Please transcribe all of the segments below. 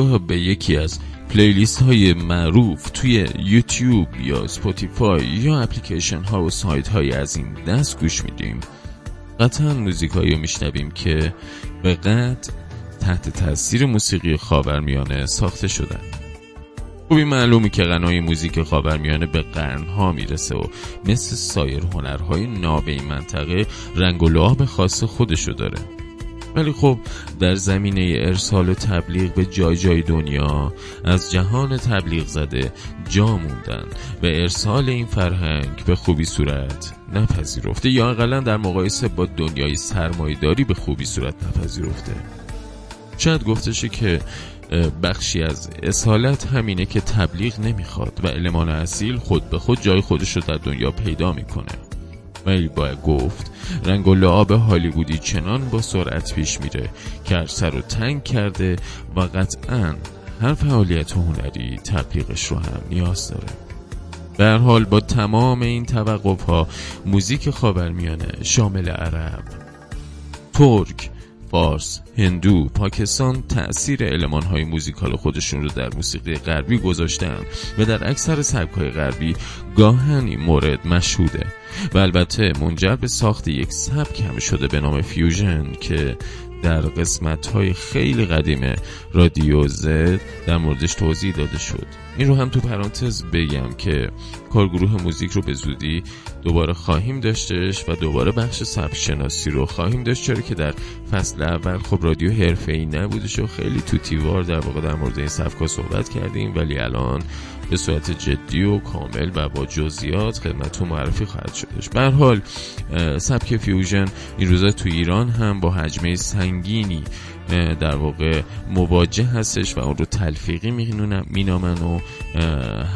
هرگاه به یکی از playlist های معروف توی یوتیوب یا Spotify یا اپلیکیشن ها و سایت های از این دست گوش میدیم. قطعا موزیک هایی میشنویم که به قد تحت تاثیر موسیقی خاورمیانه ساخته شدن. خب معلومه که غنای موزیک خاورمیانه به قرنها می‌رسه و مثل سایر هنرهای ناب این منطقه رنگ و لعاب خاص خودشو داره. ولی خب در زمینه ارسال و تبلیغ به جای جای دنیا از جهان تبلیغ زده جا موندن و ارسال این فرهنگ به خوبی صورت نپذیرفته یا اقلا در مقایسه با دنیای سرمایداری به خوبی صورت نپذیرفته. شاید گفتشه که بخشی از اصالت همینه که تبلیغ نمی‌خواد و علمان اصیل خود به خود جای خودش رو در دنیا پیدا می‌کنه. ولی باید گفت رنگ و لعاب هالیوودی چنان با سرعت پیش میره که سر رو تنگ کرده و قطعا هر فعالیت هنری تبلیغش رو هم نیاز داره. به حال با تمام این توقف ها موزیک خاورمیانه شامل عرب ترک فارس، هندو، پاکستان تأثیر علمان های موزیکال خودشون رو در موسیقی غربی گذاشتن و در اکثر سبک های غربی گاهاً این مورد مشهوده و البته منجر به ساخت یک سبک هم شده به نام fusion که در قسمت های خیلی قدیم رادیو Z در موردش توضیح داده شد. این رو هم تو پرانتز بگم که کارگروه موزیک رو به زودی دوباره خواهیم داشتش و دوباره بخش سبک شناسی رو خواهیم داشت چرا که در فصل اول خب رادیو حرفه ای نبودش و خیلی تو تیتروار در واقع در مورد این سبک ها صحبت کردیم ولی الان به صورت جدی و کامل و با جزئیات خدمتتون معرفی خواهد شدش. به حال سبک fusion این روزا تو ایران هم با هجمه سنگینی در واقع مواجه هستش و اون رو تلفیقی مینامن و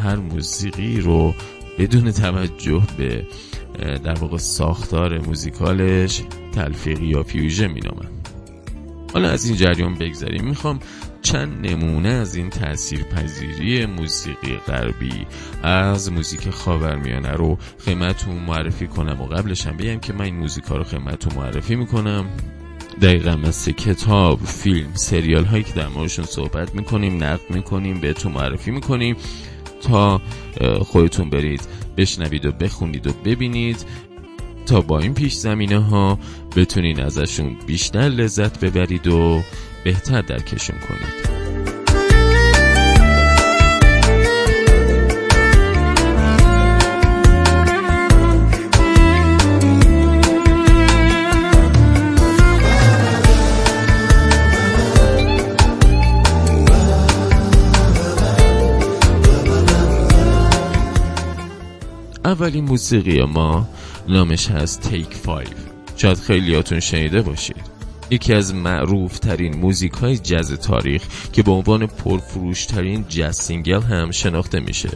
هر موسیقی رو بدون توجه به در واقع ساختار موزیکالش تلفیقی یا fusion مینامن. حالا از این جریان بگذاریم می‌خوام چند نمونه از این تأثیر پذیری موسیقی غربی از موزیک خاورمیانه رو خدمتتون معرفی کنم و قبلش هم بگم که من این موزیک رو خدمتتون معرفی می‌کنم. دقیقا مثل کتاب، فیلم، سریال هایی که در موردشون صحبت می‌کنیم نقد می‌کنیم بهتون معرفی می‌کنیم تا خودتون برید بشنوید و بخونید و ببینید. تا با این پیش زمینه ها بتونین ازشون بیشتر لذت ببرید و بهتر درکشون کنید. اولین موسیقی ما نامش هست Take Five شاید خیلیاتون شنیده باشید. یکی از معروف ترین موزیک های جز تاریخ که به عنوان پرفروش ترین jazz single هم شناخته میشه.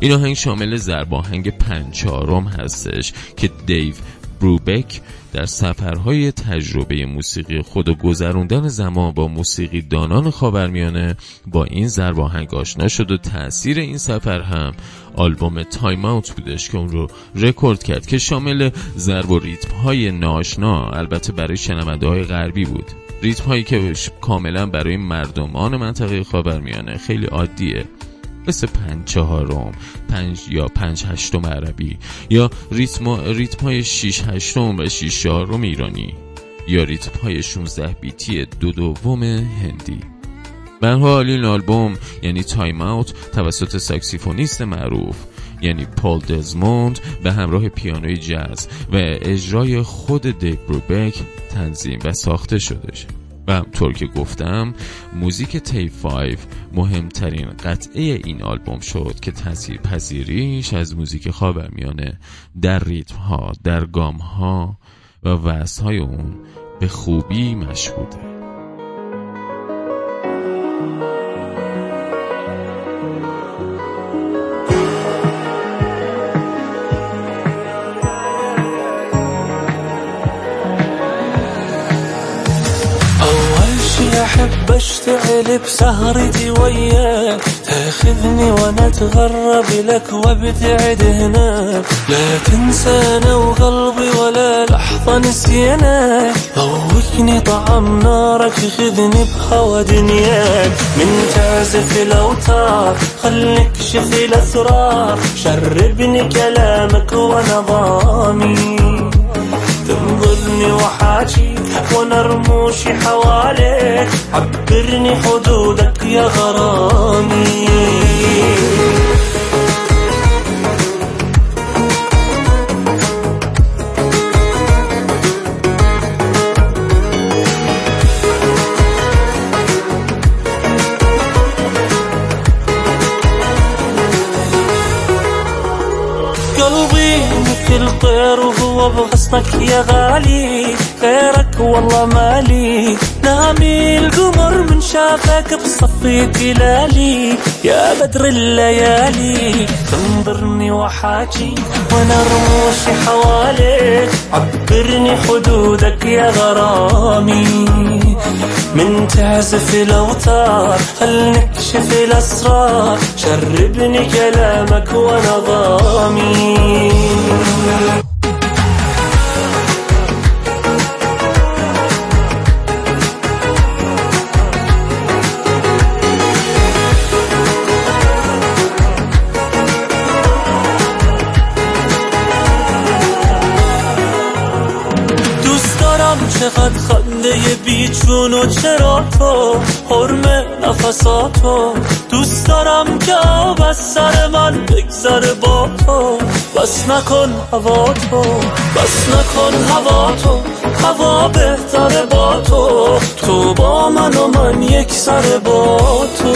این آهنگ شامل ضرباهنگ پنج چهارم هستش که دیو بروبک در سفرهای تجربه موسیقی خود و گذروندن زمان با موسیقی دانان خاورمیانه با این ضرب آهنگ آشنا شد و تاثیر این سفر هم آلبوم Time Out بودش که اون رو رکورد کرد که شامل ضرب و ریتم های ناآشنا البته برای شنونده های غربی بود. ریتم هایی که کاملا برای مردمان منطقه خاورمیانه خیلی عادیه. مثل پنج چهارم پنج یا پنج هشتم عربی یا ریتم, ریتم های شیش هشتم و شیش چهارم ایرانی یا ریتم های 16 بیتی دو دوم هندی. به حال این آلبوم یعنی Time Out توسط ساکسیفونیست معروف یعنی پال دزموند به همراه پیانوی جاز و اجرای خود دیو بروبک تنظیم و ساخته شده و همونطور که گفتم موزیک تی 5 مهمترین قطعه این آلبوم شد که تاثیر پذیریش از موزیک خاورمیانه در ریتم ها در گام ها و وست های اون به خوبی مشهوده. احب اشتعل بسهرتي وياك تاخذني وأنا اتغرب لك وابتعد هناك لا تنسانا وقلبي ولا لحظة نسيناك ذوقني طعم نارك خذني بهوى دنياك من تعزف الأوتار خليك شفي الأسرار. شربني كلامك وأنا ضامي تنظرني وحاجي. وأنا رموشي حواليك. عبرني حدودك يا غرامي. قلبي مثل طير وهو بغصنك يا غالي غيرك والله مالي. نامي القمر من شافك بصفي تلالي يا بدر الليالي تنظرني وحاجي وأنا رموشي حواليك عبرني حدودك يا غرامي. من تعزف الأوتار خل نكشف الأسرار؟ شربني كلامك وأنا بس نکن هوا تو بس نکن هوا تو هوا بهتره با تو تو با من و من یک سر با تو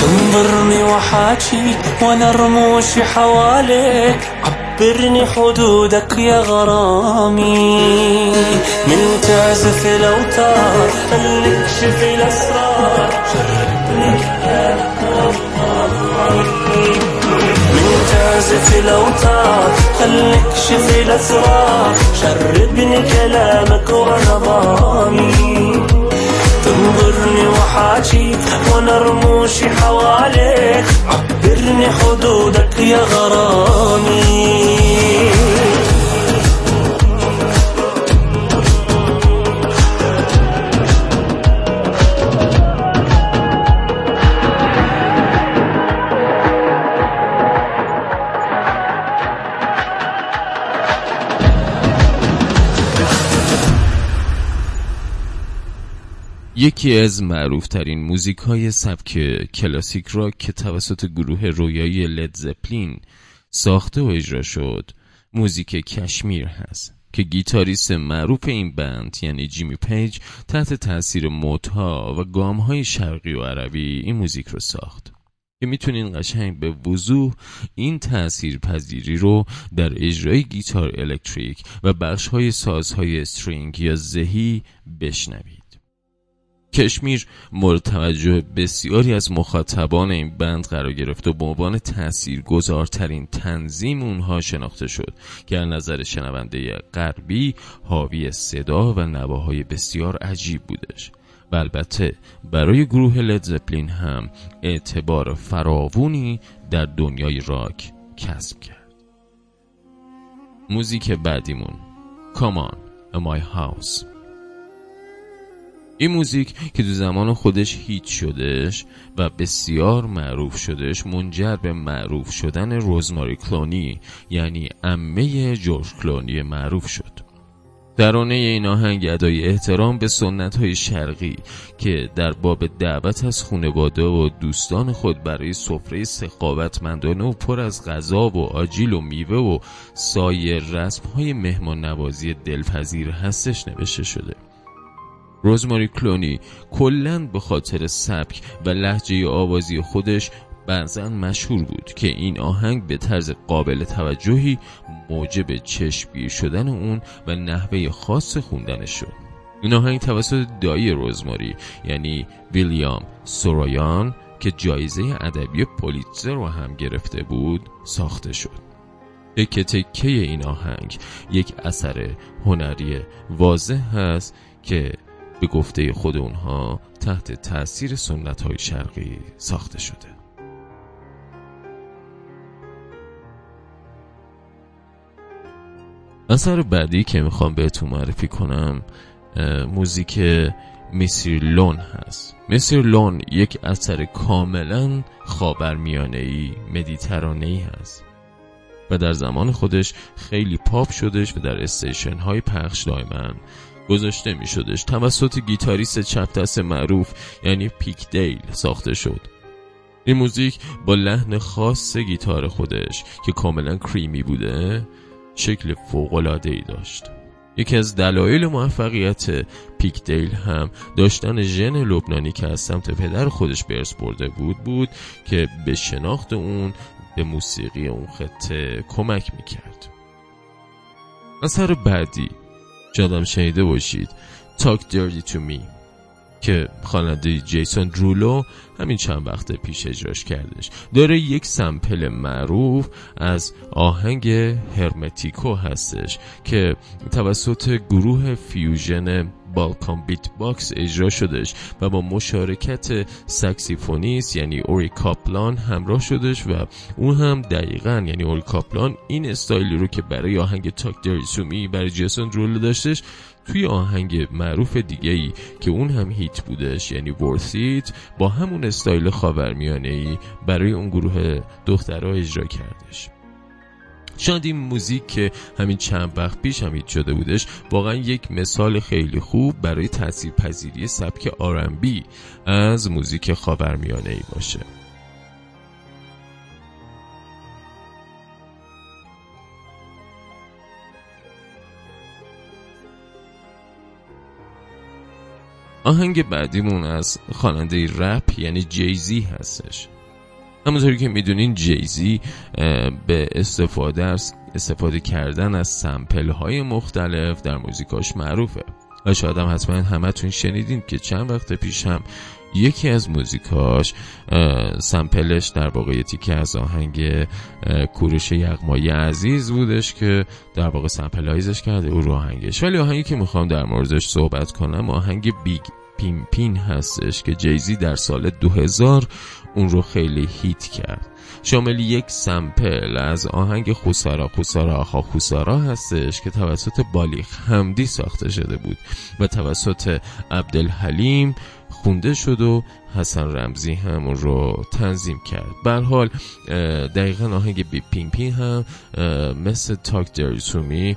تنظرني وحاجي وأنا رموشي حواليك عبرني حدودك يا غرامي من تعزف الاوتار خليك شف الاسرار شربني من تعزف الاوتار خليك شف الأسرار. شربني كلامك وأنا ضامي تنظرني وحاجي وأنا رموشي حواليك. عبرني حدودك يا غرامي یکی از معروفترین موزیک های سبک classic rock که توسط گروه رویایی Led Zeppelin ساخته و اجرا شد موزیک Kashmir هست که گیتاریست معروف این band یعنی جیمی پیج تحت تاثیر mode ها و گام های شرقی و عربی این موزیک رو ساخت. که می‌تونین قشنگ به وضوح این تأثیر پذیری رو در اجرای گیتار الکتریک و بخش های سازهای string یا زهی بشنوید. کشمیر مورد توجه بسیاری از مخاطبان این بند قرار گرفت و به عنوان تأثیر گذارترین تنظیم اونها شناخته شد که از نظر شنونده غربی حاوی صدا و نواهای بسیار عجیب بودش. و البته برای گروه لدزپلین هم اعتبار فراوونی در دنیای راک کسب کرد. موزیک بعدیمون. On, my house. این موزیک که تو زمان خودش هیت شدش و بسیار معروف شدش منجر به معروف شدن روزماری کلونی یعنی امه جورج کلونی معروف شد. درانه این آهنگ ادای احترام به سنت های شرقی که در باب دعوت از خانواده و دوستان خود برای سفره سقاوتمندانه و پر از غذا و آجیل و میوه و سایر رسم های مهمان نوازی دلپذیر هستش نوشته شده. روزماری کلونی کلا به خاطر سبک و لحجه آوازی خودش بعضا مشهور بود که این آهنگ به طرز قابل توجهی موجب چشمگیر شدن اون و نحوه خاص خوندنش شد. این آهنگ توسط دایی روزماری یعنی ویلیام سورایان که جایزه ادبی پولیتزر رو هم گرفته بود ساخته شد. تکه تکه این آهنگ یک اثر هنری واضح هست که به گفته خود اونها تحت تاثیر سنت های شرقی ساخته شده. اثر بعدی که می‌خوام بهتون معرفی کنم موزیک میسیر لون هست. میسیر لون یک اثر کاملا خاورمیانه ای مدیترانه هست و در زمان خودش خیلی پاپ شدش و در station های پخش دائما گذاشته می شدش توسط گیتاریست چپ دست معروف یعنی دیک دیل ساخته شد. این موزیک با لحن خاص گیتار خودش که کاملا کریمی بوده شکل فوق‌العاده ای داشت. یکی از دلایل موفقیت دیک دیل هم داشتن ژن لبنانی که از سمت پدر خودش به ارث برده بود بود که به شناخت اون به موسیقی اون خطه کمک می‌کرد. اثر بعدی. شایدم شنیده باشید. Talk Dirty to Me که خواننده جیسون درولو همین چند وقت پیش اجراش کردش. داره یک sample معروف از آهنگ Hermetico هستش که توسط گروه fusion Balkan Beat Box اجرا شدش و با مشارکت سکسیفونیست یعنی اوری کاپلان همراه شدش و اون هم دقیقا یعنی اوری کاپلان این استایلی رو که برای آهنگ Talk to Me برای جیسون درولو داشتش توی آهنگ معروف دیگه ای که اون هم hit بودش یعنی Worth It با همون استایل خاورمیانه ای برای اون گروه دخترها اجرا کردش شاید این موزیک که همین چند وقت پیش هم شده بودش واقعا یک مثال خیلی خوب برای تاثیر پذیری سبک R&B از موزیک خاورمیانه ای باشه. آهنگ بعدیمون از خواننده رپ یعنی جیزی هستش. همونطوری که می‌دونین جیزی به استفاده از استفاده کردن از سمپل های مختلف در موزیکاش معروفه. و شاید هم حتما همتون شنیدین که چند وقت پیش هم یکی از موزیکاش sample ش در واقع که از آهنگ کوروش یغمایی عزیز بودش که در واقع sampleize ش کرده او رو آهنگش. ولی آهنگی که می‌خوام در موردش صحبت کنم آهنگ Big Pimpin' هستش که جیزی در سال 2000 اون رو خیلی hit کرد. شامل یک sample از آهنگ خوسارا. خوسارا آخا خوسارا هستش که توسط بلیغ حمدی ساخته شده بود و توسط عبدالحلیم خونده شد و حسن رمزی هم رو تنظیم کرد. حال دقیقا آهنگ Big Pimpin' هم مثل Talk Dirty to Me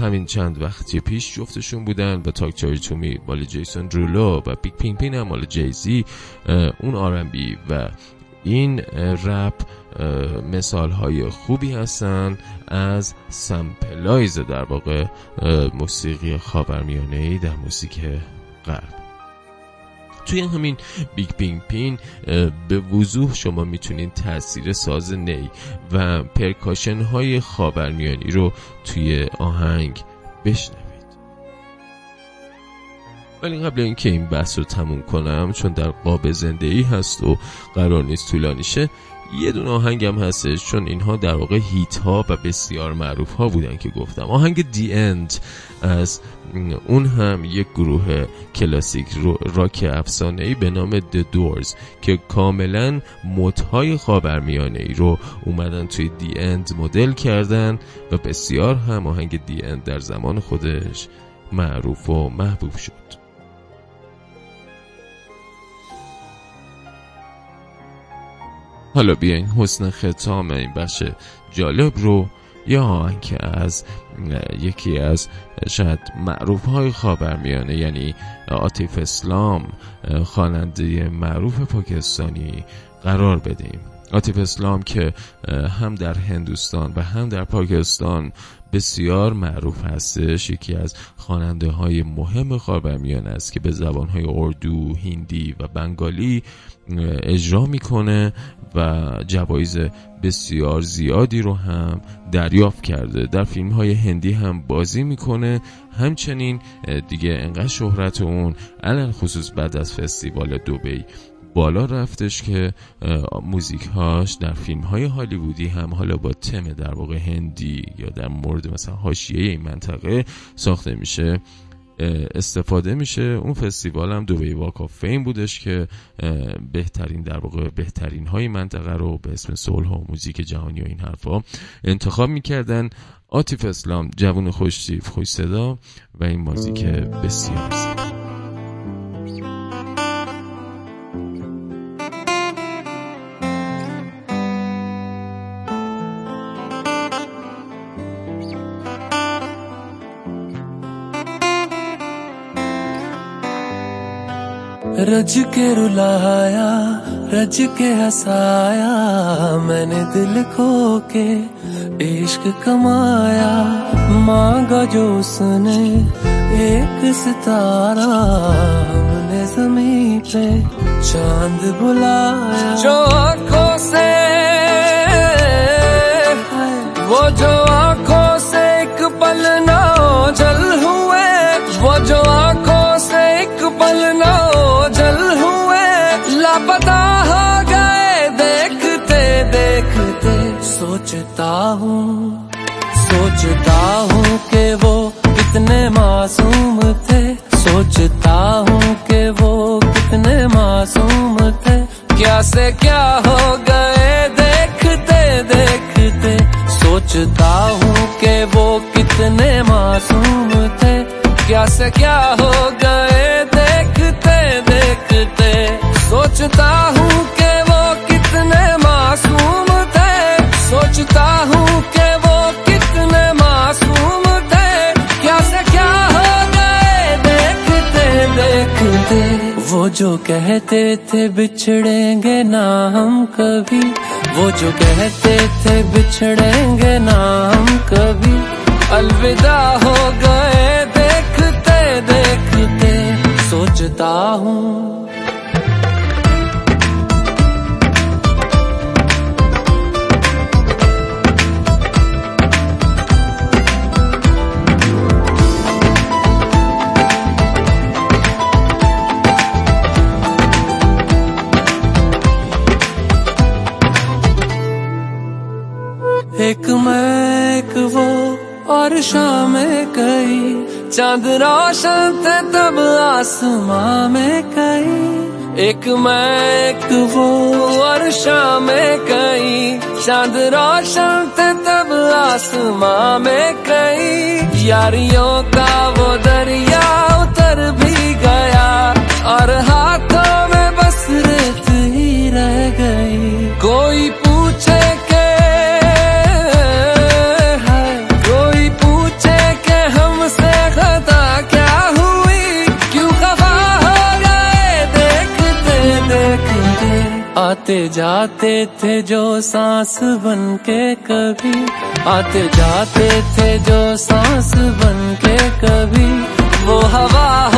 همین چند وقتی پیش جفتشون بودن و Talk Dirty to Me مال جیسون درولو و Big Pimpin' هم مال جیزی اون R&B و این رپ مثال های خوبی هستن از sampleize در واقع موسیقی خاورمیانه ای در موسیقی غرب. توی همین Big Pimpin' به وضوح شما می‌تونین تاثیر ساز نی و percussion های خاورمیانی رو توی آهنگ بشنوید. ولی قبل اینکه این بحث رو تموم کنم چون در قاب زندگی هست و قرار نیست طولانی شه یه دونه آهنگ هم هستش چون اینها در واقع hit ها و بسیار معروف ها بودن که گفتم. آهنگ The End از اون هم یک گروه classic rock افسانه ای به نام The Doors که کاملا های خاورمیانه ای رو اومدن توی The End مدل کردن و بسیار هم آهنگ The End در زمان خودش معروف و محبوب شد. حالا بیاین حسن ختام این بخش جالب رو یا که از یکی از شاید معروف های خاورمیانه یعنی آتیف اسلام خواننده معروف پاکستانی قرار بدیم. آتیف اسلام که هم در هندوستان و هم در پاکستان بسیار معروف هستش. یکی از خواننده های مهم خاورمیانه است که به زبان های اردو، هندی و بنگالی اجرا می‌کنه و جوایز بسیار زیادی رو هم دریافت کرده. در فیلم های هندی هم بازی می‌کنه. همچنین دیگه انقدر شهرت اون علل خصوص بعد از فستیوال دوبی بالا رفتش که موزیک هاش در فیلم های هالیوودی هم حالا با تم در واقع هندی یا در مورد مثلا حاشیه این منطقه ساخته میشه. استفاده میشه. اون فستیوال هم دوبی واک فیم بودش که بهترین در واقع بهترین های منطقه رو به اسم ها و موزیک جهانی و این حرفا انتخاب می‌کردن. آتیف اسلام جوون خوش خوش صدا و این موزیک بسیار زیبا. रज के रुलाया, रज के हसाया, मैंने दिल खो के इश्क कमाया। मांगा जो उसने एक सितारा, हमने ज़मीन पे चाँद बुलाया। जो सोचता हूँ सोचता हूँ कि वो कितने मासूम थे। सोचता हूँ कि वो कितने मासूम थे। क्या से क्या हो गए देखते देखते। सोचता हूँ कि वो कितने मासूम थे। क्या से क्या हो गए देखते देखते। सोचता हूँ जो कहते थे बिछड़ेंगे ना हम कभी। वो जो कहते थे बिछड़ेंगे ना हम कभी। अलविदा हो गए देखते देखते, सोचता हूँ चाँद रोशन थे तब आसमां में कई एक मैं, एक वो और शाम में कई चाँद रोशन थे तब आसमां में कई यारियों का वो आते जाते थे जो सांस बन के कभी, आते जाते थे जो सांस बन के कभी, वो हवा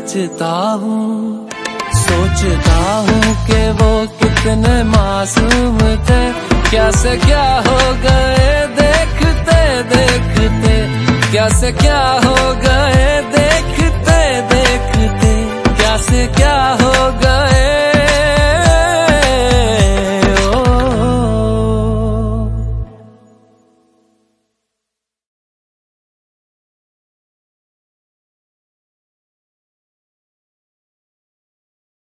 सोचता हूँ सोचता हूँ कि वो कितने मासूम थे। कैसे क्या हो गए देखते देखते। कैसे क्या हो गए देखते देखते। क्या से क्या हो